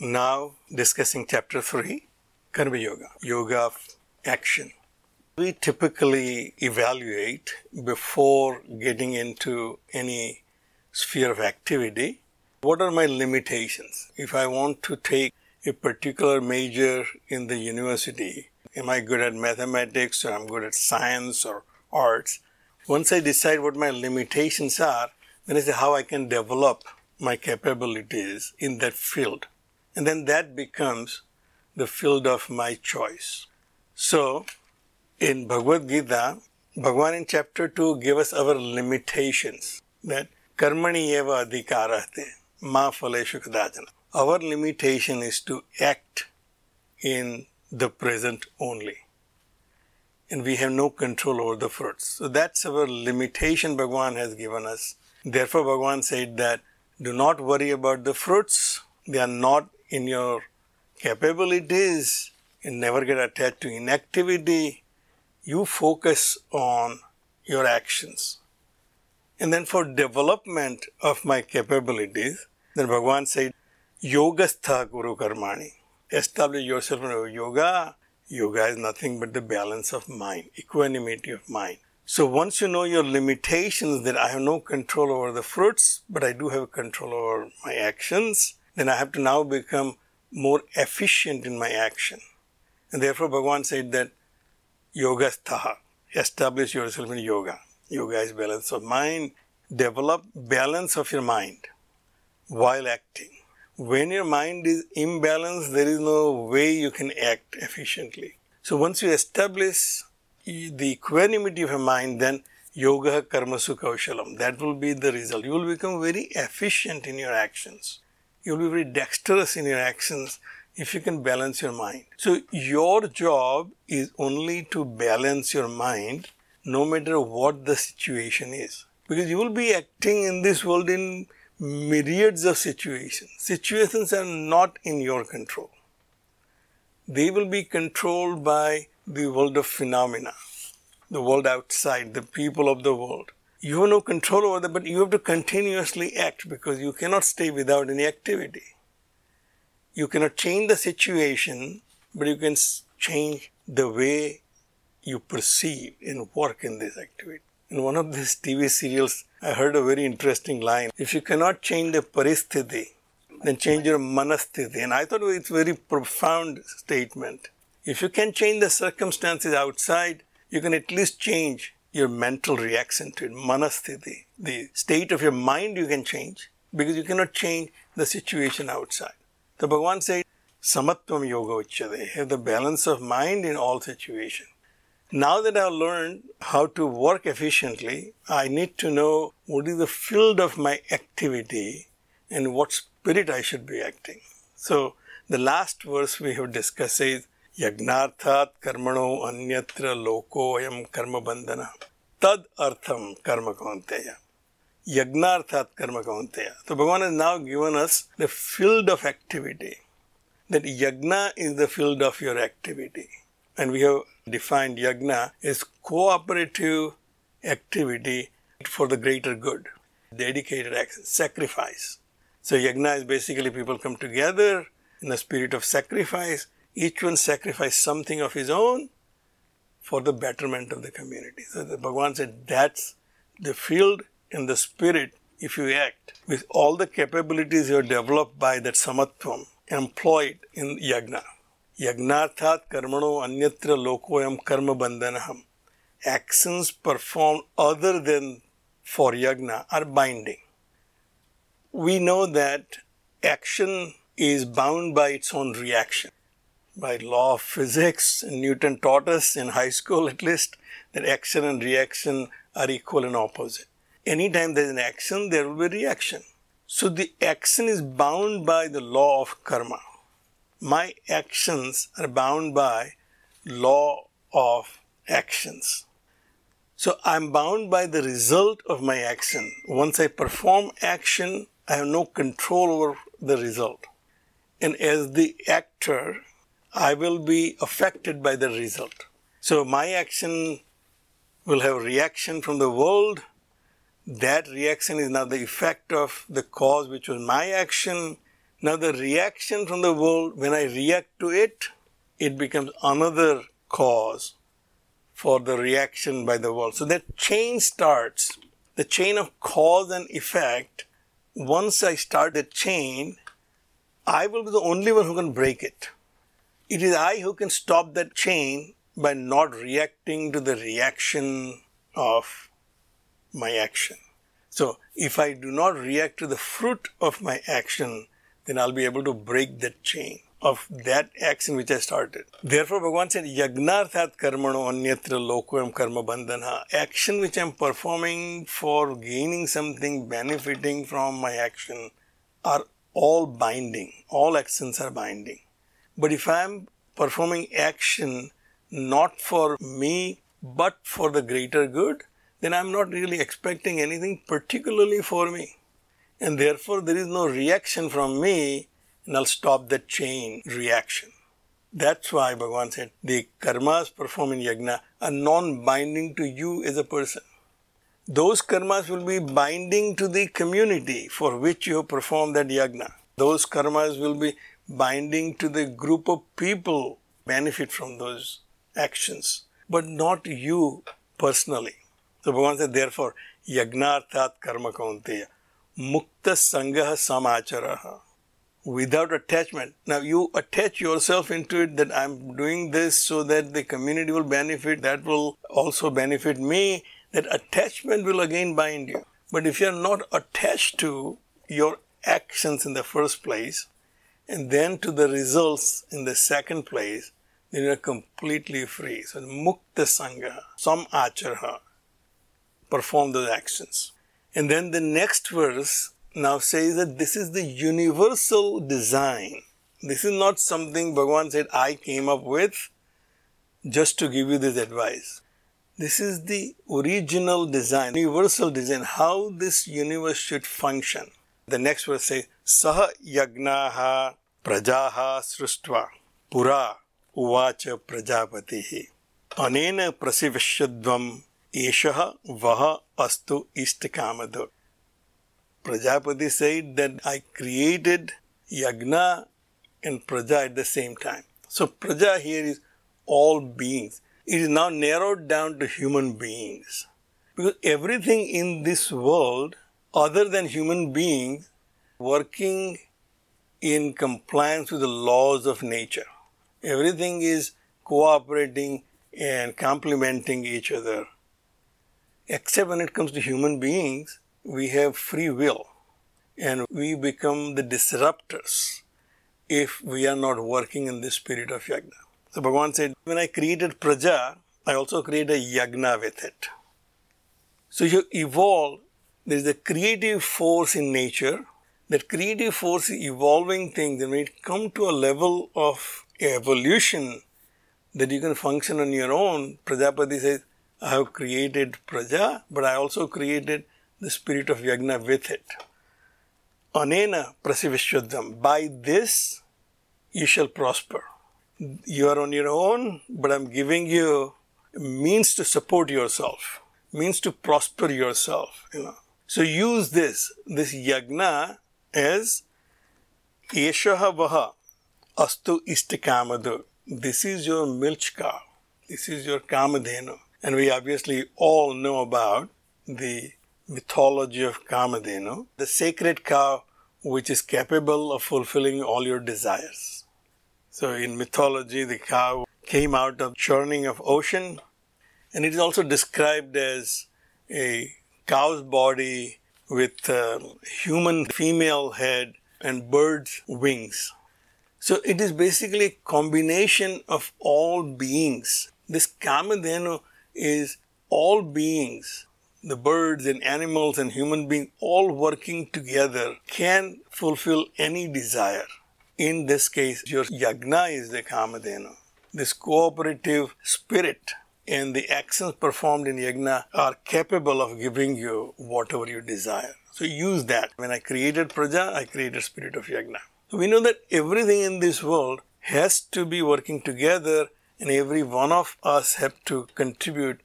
now discussing chapter 3, Karma Yoga, Yoga of Action. We typically evaluate before getting into any sphere of activity what are my limitations? If I want to take a particular major in the university, am I good at mathematics or I'm good at science or arts? Once I decide what my limitations are, then I say how I can develop my capabilities in that field. And then that becomes the field of my choice. So, in Bhagavad Gita, Bhagavan in chapter 2 gave us our limitations that karmani eva adhikarate ma phaleshu. Our limitation is to act in the present only. And we have no control over the fruits. So that's our limitation Bhagavan has given us. Therefore, Bhagavan said that do not worry about the fruits. They are not in your capabilities. You never get attached to inactivity. You focus on your actions. And then for development of my capabilities, then Bhagavan said, Yogastha Guru Karmani. Establish yourself in yoga. Yoga is nothing but the balance of mind, equanimity of mind. So once you know your limitations that I have no control over the fruits, but I do have control over my actions, then I have to now become more efficient in my action. And therefore Bhagavan said that yoga sthaha, establish yourself in yoga. Yoga is balance of mind. Develop balance of your mind while acting. When your mind is imbalanced, there is no way you can act efficiently. So once you establish the equanimity of your mind, then yoga karmasu kaushalam, that will be the result. You will become very efficient in your actions. You will be very dexterous in your actions if you can balance your mind. So your job is only to balance your mind no matter what the situation is. Because you will be acting in this world in myriads of situations. Situations are not in your control. They will be controlled by the world of phenomena, the world outside, the people of the world. You have no control over that, but you have to continuously act because you cannot stay without any activity. You cannot change the situation, but you can change the way you perceive and work in this activity. In one of these TV serials, I heard a very interesting line. If you cannot change the paristhiti, then change your manasthiti. And I thought it's a very profound statement. If you can change the circumstances outside, you can at least change your mental reaction to it, manasthiti. The state of your mind you can change because you cannot change the situation outside. The Bhagavan said, Samatvam Yoga Uchyade, have the balance of mind in all situations. Now that I've learned how to work efficiently, I need to know what is the field of my activity and what spirit I should be acting. So, the last verse we have discussed is Yagnarthat karmano anyatra loko ayam karma bandhana. Tad artham karma kaunteya. Yagnarthat karma kaunteya. So, Bhagavan has now given us the field of activity. That yagna is the field of your activity. And we have defined yagna as cooperative activity for the greater good, dedicated sacrifice. So yagna is basically people come together in a spirit of sacrifice. Each one sacrifice something of his own for the betterment of the community. So the Bhagavan said that's the field and the spirit if you act with all the capabilities you have developed by that samatvam employed in yagna. Yagnarthat karmano anyatra lokoyam karma bandhanaham. Actions performed other than for yagna are binding. We know that action is bound by its own reaction. By law of physics, Newton taught us in high school at least that action and reaction are equal and opposite. Anytime there is an action, there will be reaction. So the action is bound by the law of karma. My actions are bound by law of actions. So I'm bound by the result of my action. Once I perform action, I have no control over the result. And as the actor, I will be affected by the result. So my action will have reaction from the world. That reaction is now the effect of the cause, which was my action. Now the reaction from the world, when I react to it, it becomes another cause for the reaction by the world. So that chain starts, the chain of cause and effect. Once I start the chain, I will be the only one who can break it. It is I who can stop that chain by not reacting to the reaction of my action. So, if I do not react to the fruit of my action, then I'll be able to break that chain of that action which I started. Therefore, Bhagavan said, Yagnarthat karmano anyatra lokoyam karma bandhana. Action which I'm performing for gaining something, benefiting from my action, are all binding. All actions are binding. But if I'm performing action not for me, but for the greater good, then I'm not really expecting anything particularly for me. And therefore, there is no reaction from me and I'll stop that chain reaction. That's why Bhagavan said the karmas performed in yajna are non binding to you as a person. Those karmas will be binding to the community for which you have performed that yajna. Those karmas will be binding to the group of people benefit from those actions, but not you personally. So Bhagavan said, therefore, yagnarthat karma kaunteya, mukta sangha samacharaha without attachment. Now you attach yourself into it that I'm doing this so that the community will benefit, that will also benefit me. That attachment will again bind you. But if you're not attached to your actions in the first place and then to the results in the second place, then you're completely free. So mukta sangha, some acharha, perform those actions. And then the next verse now says that this is the universal design. This is not something Bhagavan said I came up with just to give you this advice. This is the original design, universal design, how this universe should function. The next verse says, Saha yagnaha प्रजा सृष्ट पुरा उवाच प्रजापति। अनेन प्रसिवश्यव एष वह अस्तु इष्ट कामधु Prajapati said that I created yajna and praja at the same time so praja here is all beings it is now narrowed down to human beings because everything in this world other than human being working in compliance with the laws of nature. Everything is cooperating and complementing each other. Except when it comes to human beings, we have free will and we become the disruptors if we are not working in the spirit of yagna. So Bhagavan said, when I created praja, I also created a yagna with it. So you evolve, there is a creative force in nature. That creative force evolving thing, then when it come to a level of evolution that you can function on your own, Prajapati says, I have created praja, but I also created the spirit of yagna with it. Anena prasivishwadam. By this you shall prosper. You are on your own, but I'm giving you means to support yourself, means to prosper yourself, you know. So use this, this yagna as Eshaha Vaha Astu Istikamadu. This is your milch cow. This is your Kamadhenu. And we obviously all know about the mythology of Kamadhenu, the sacred cow which is capable of fulfilling all your desires. So in mythology, the cow came out of churning of ocean, and it is also described as a cow's body with a human female head and bird's wings. So it is basically a combination of all beings. This Kamadhenu is all beings the birds and animals and human beings all working together can fulfill any desire. In this case, your yagna is the kamadhenu. This cooperative spirit and the actions performed in yagna are capable of giving you whatever you desire. So use that. When I created praja, I created spirit of yagna. So we know that everything in this world has to be working together and every one of us have to contribute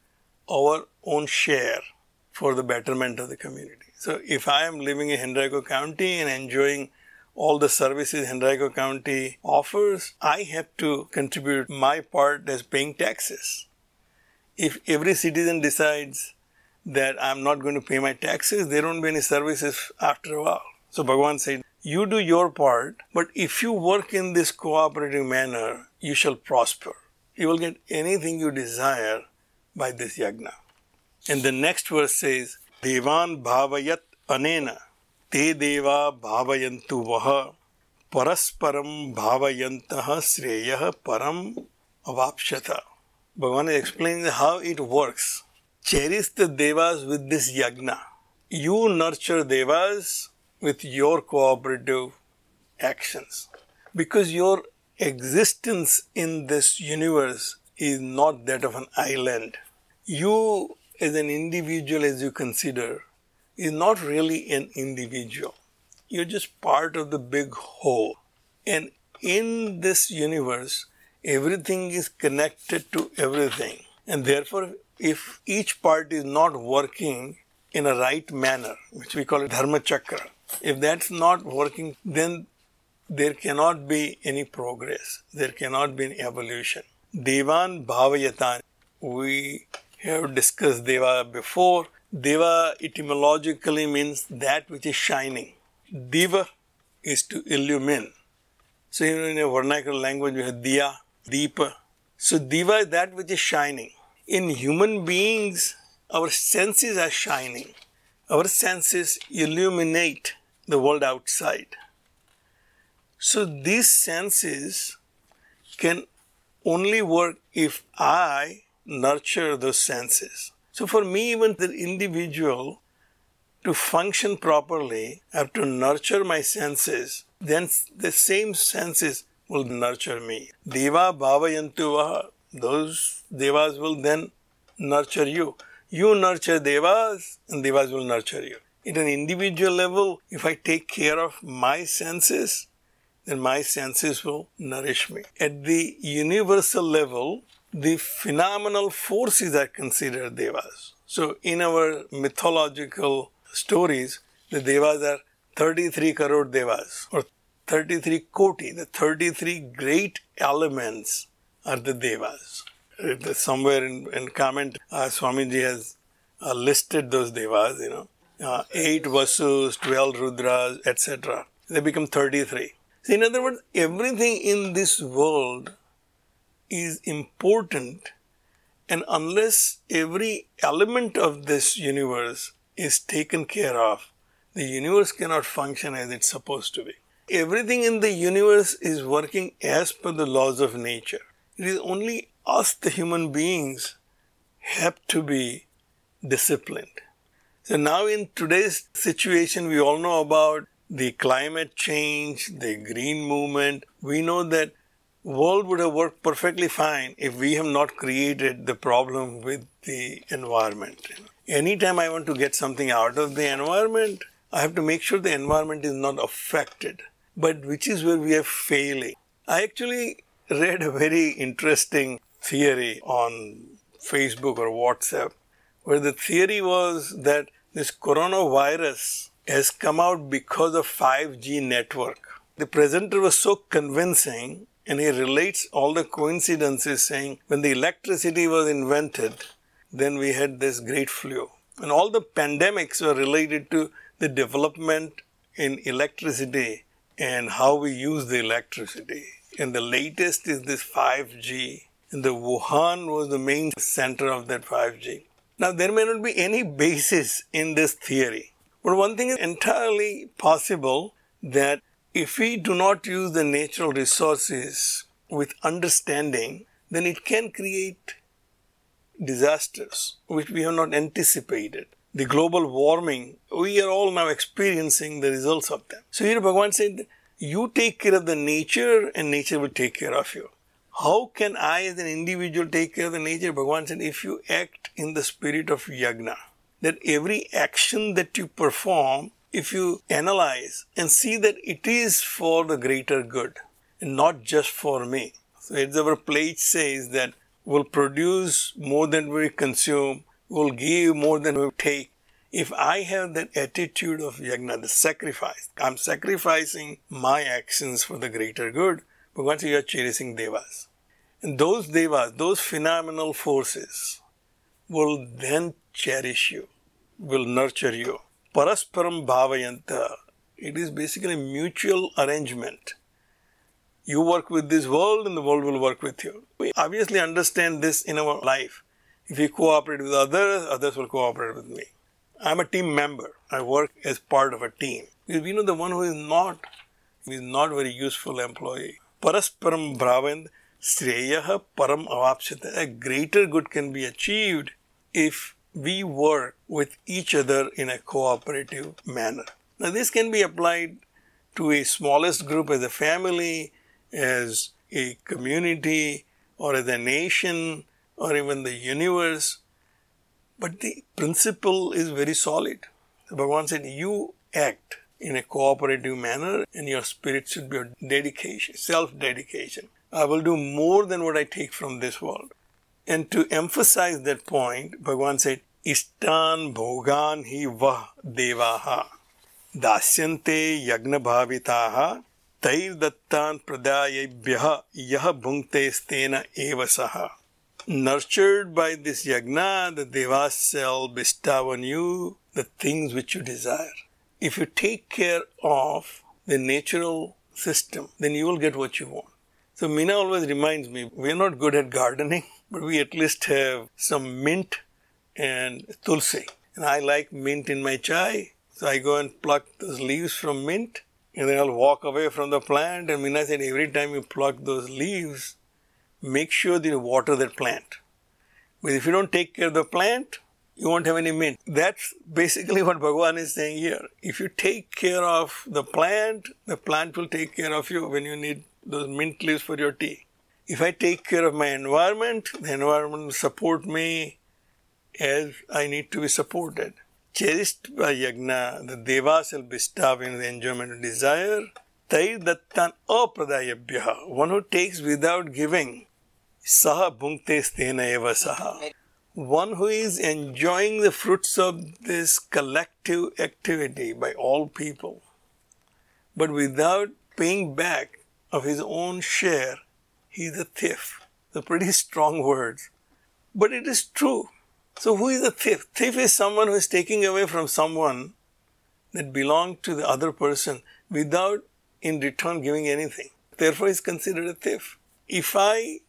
our own share for the betterment of the community. So if I am living in Henrico County and enjoying all the services Henrico County offers, I have to contribute my part as paying taxes. If every citizen decides that I'm not going to pay my taxes, there won't be any services after a while. So Bhagavan said, you do your part, but if you work in this cooperative manner, you shall prosper. You will get anything you desire by this yagna. And the next verse says, Devan bhavayat anena te deva bhavayantu vaha parasparam bhavayantah sreyah param avapshata. Bhagavan is explaining how it works. Cherish the devas with this yagna. You nurture devas with your cooperative actions. Because your existence in this universe is not that of an island. You as an individual as you consider is not really an individual. You're just part of the big whole. And in this universe, everything is connected to everything. And therefore, if each part is not working in a right manner, which we call it dharma chakra, if that's not working, then there cannot be any progress. There cannot be any evolution. Devan bhavayatan. We have discussed Deva before. Deva etymologically means that which is shining. Diva is to illumine. So in a vernacular language we have Diya, Deepa. So Diva is that which is shining. In human beings, our senses are shining. Our senses illuminate the world outside. So these senses can only work if I nurture those senses. So for me, even the individual, to function properly, I have to nurture my senses. Then the same senses will nurture me. Deva bhavayantu Those devas will then nurture you. You nurture devas, and devas will nurture you. At an individual level, if I take care of my senses, then my senses will nourish me. At the universal level, the phenomenal forces are considered devas. So in our mythological stories, the devas are 33 crore devas or 33 koti, the 33 great elements are the devas. Somewhere in, in comment, uh, Swamiji has uh, listed those devas, you know, uh, 8 Vasus, 12 Rudras, etc. They become 33. So in other words, everything in this world is important, and unless every element of this universe is taken care of, the universe cannot function as it's supposed to be. Everything in the universe is working as per the laws of nature. It is only us, the human beings, have to be disciplined. So now in today's situation, we all know about the climate change, the green movement. We know that world would have worked perfectly fine if we have not created the problem with the environment. Anytime I want to get something out of the environment, I have to make sure the environment is not affected. But which is where we are failing. I actually read a very interesting theory on Facebook or WhatsApp where the theory was that this coronavirus has come out because of 5G network. The presenter was so convincing and he relates all the coincidences saying when the electricity was invented, then we had this great flu. And all the pandemics were related to the development in electricity and how we use the electricity. And the latest is this 5G. And the Wuhan was the main center of that 5G. Now, there may not be any basis in this theory, but one thing is entirely possible that if we do not use the natural resources with understanding, then it can create disasters which we have not anticipated. The global warming, we are all now experiencing the results of them. So here Bhagavan said, you take care of the nature and nature will take care of you. How can I as an individual take care of the nature? Bhagavan said, if you act in the spirit of yagna, that every action that you perform, if you analyze and see that it is for the greater good and not just for me. So our pledge says that we'll produce more than we consume, will give more than we take. If I have that attitude of yagna, the sacrifice, I'm sacrificing my actions for the greater good, but once you are cherishing devas. And those devas, those phenomenal forces, will then cherish you, will nurture you. Parasparam bhavayanta. It is basically a mutual arrangement. You work with this world and the world will work with you. We obviously understand this in our life. If you cooperate with others, others will cooperate with me. I'm a team member. I work as part of a team. Because we know the one who is not, is not very useful employee. Parasparam bhavand sreyaha param avapsita. A greater good can be achieved if we work with each other in a cooperative manner. Now this can be applied to a smallest group as a family, as a community, or as a nation, or even the universe. But the principle is very solid. Bhagavan said, You act in a cooperative manner, and your spirit should be a dedication, self dedication. I will do more than what I take from this world. And to emphasize that point, Bhagavan said, Istan bhogan hi vah devaha dasyante yagna bhavitaha dattan pradayebhyah yah bhunkte stena evasaha nurtured by this yagna, the devas shall bestow on you the things which you desire. If you take care of the natural system, then you will get what you want. So Mina always reminds me, we are not good at gardening, but we at least have some mint and tulsi. And I like mint in my chai, so I go and pluck those leaves from mint, and then I'll walk away from the plant. And Mina said, every time you pluck those leaves, make sure that you water that plant. But if you don't take care of the plant, you won't have any mint. That's basically what Bhagavan is saying here. If you take care of the plant, the plant will take care of you when you need those mint leaves for your tea. If I take care of my environment, the environment will support me as I need to be supported. Cherished by Yagna, the Devas will bestow in the enjoyment of desire. Tair dattan apradayabhya, one who takes without giving, Saha bhunkte stena eva saha. One who is enjoying the fruits of this collective activity by all people, but without paying back of his own share, he is a thief. The pretty strong words. But it is true. So who is a thief? Thief is someone who is taking away from someone that belonged to the other person without in return giving anything. Therefore, is considered a thief. If I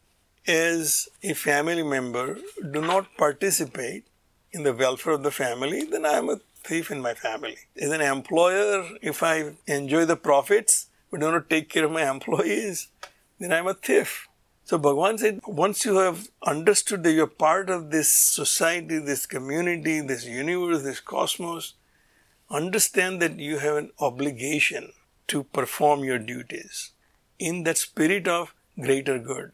as a family member do not participate in the welfare of the family, then I am a thief in my family. As an employer, if I enjoy the profits but do not take care of my employees, then I am a thief. So Bhagavan said, once you have understood that you're part of this society, this community, this universe, this cosmos, understand that you have an obligation to perform your duties in that spirit of greater good.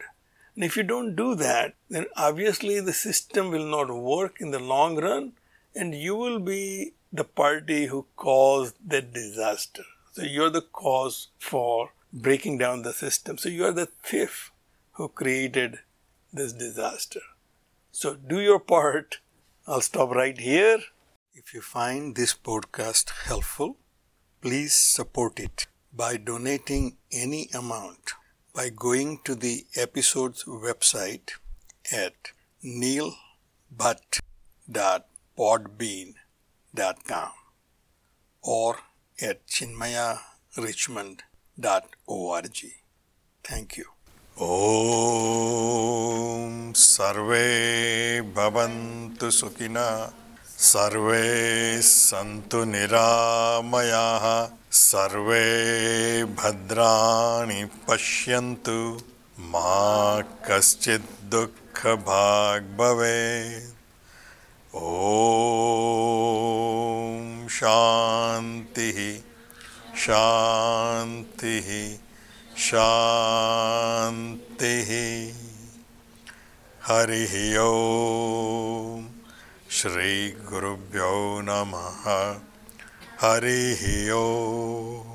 And if you don't do that, then obviously the system will not work in the long run and you will be the party who caused that disaster. So you're the cause for breaking down the system. So you are the thief who created this disaster. So do your part. I'll stop right here. If you find this podcast helpful, please support it by donating any amount by going to the episode's website at neilbhatt.podbean.com or at chinmayarichmond.org. Thank you. Om sarve bhavantu sukhina. सर्वे सन्तु निरामयाः, सर्वे भद्राणि पश्यन्तु। मा कश्चित् दुःखभाग् भवेत् ॐ शान्तिः शान्तिः शान्तिः। हरिः ॐ श्रीगुरुभ्यो नमः हरिः ॐ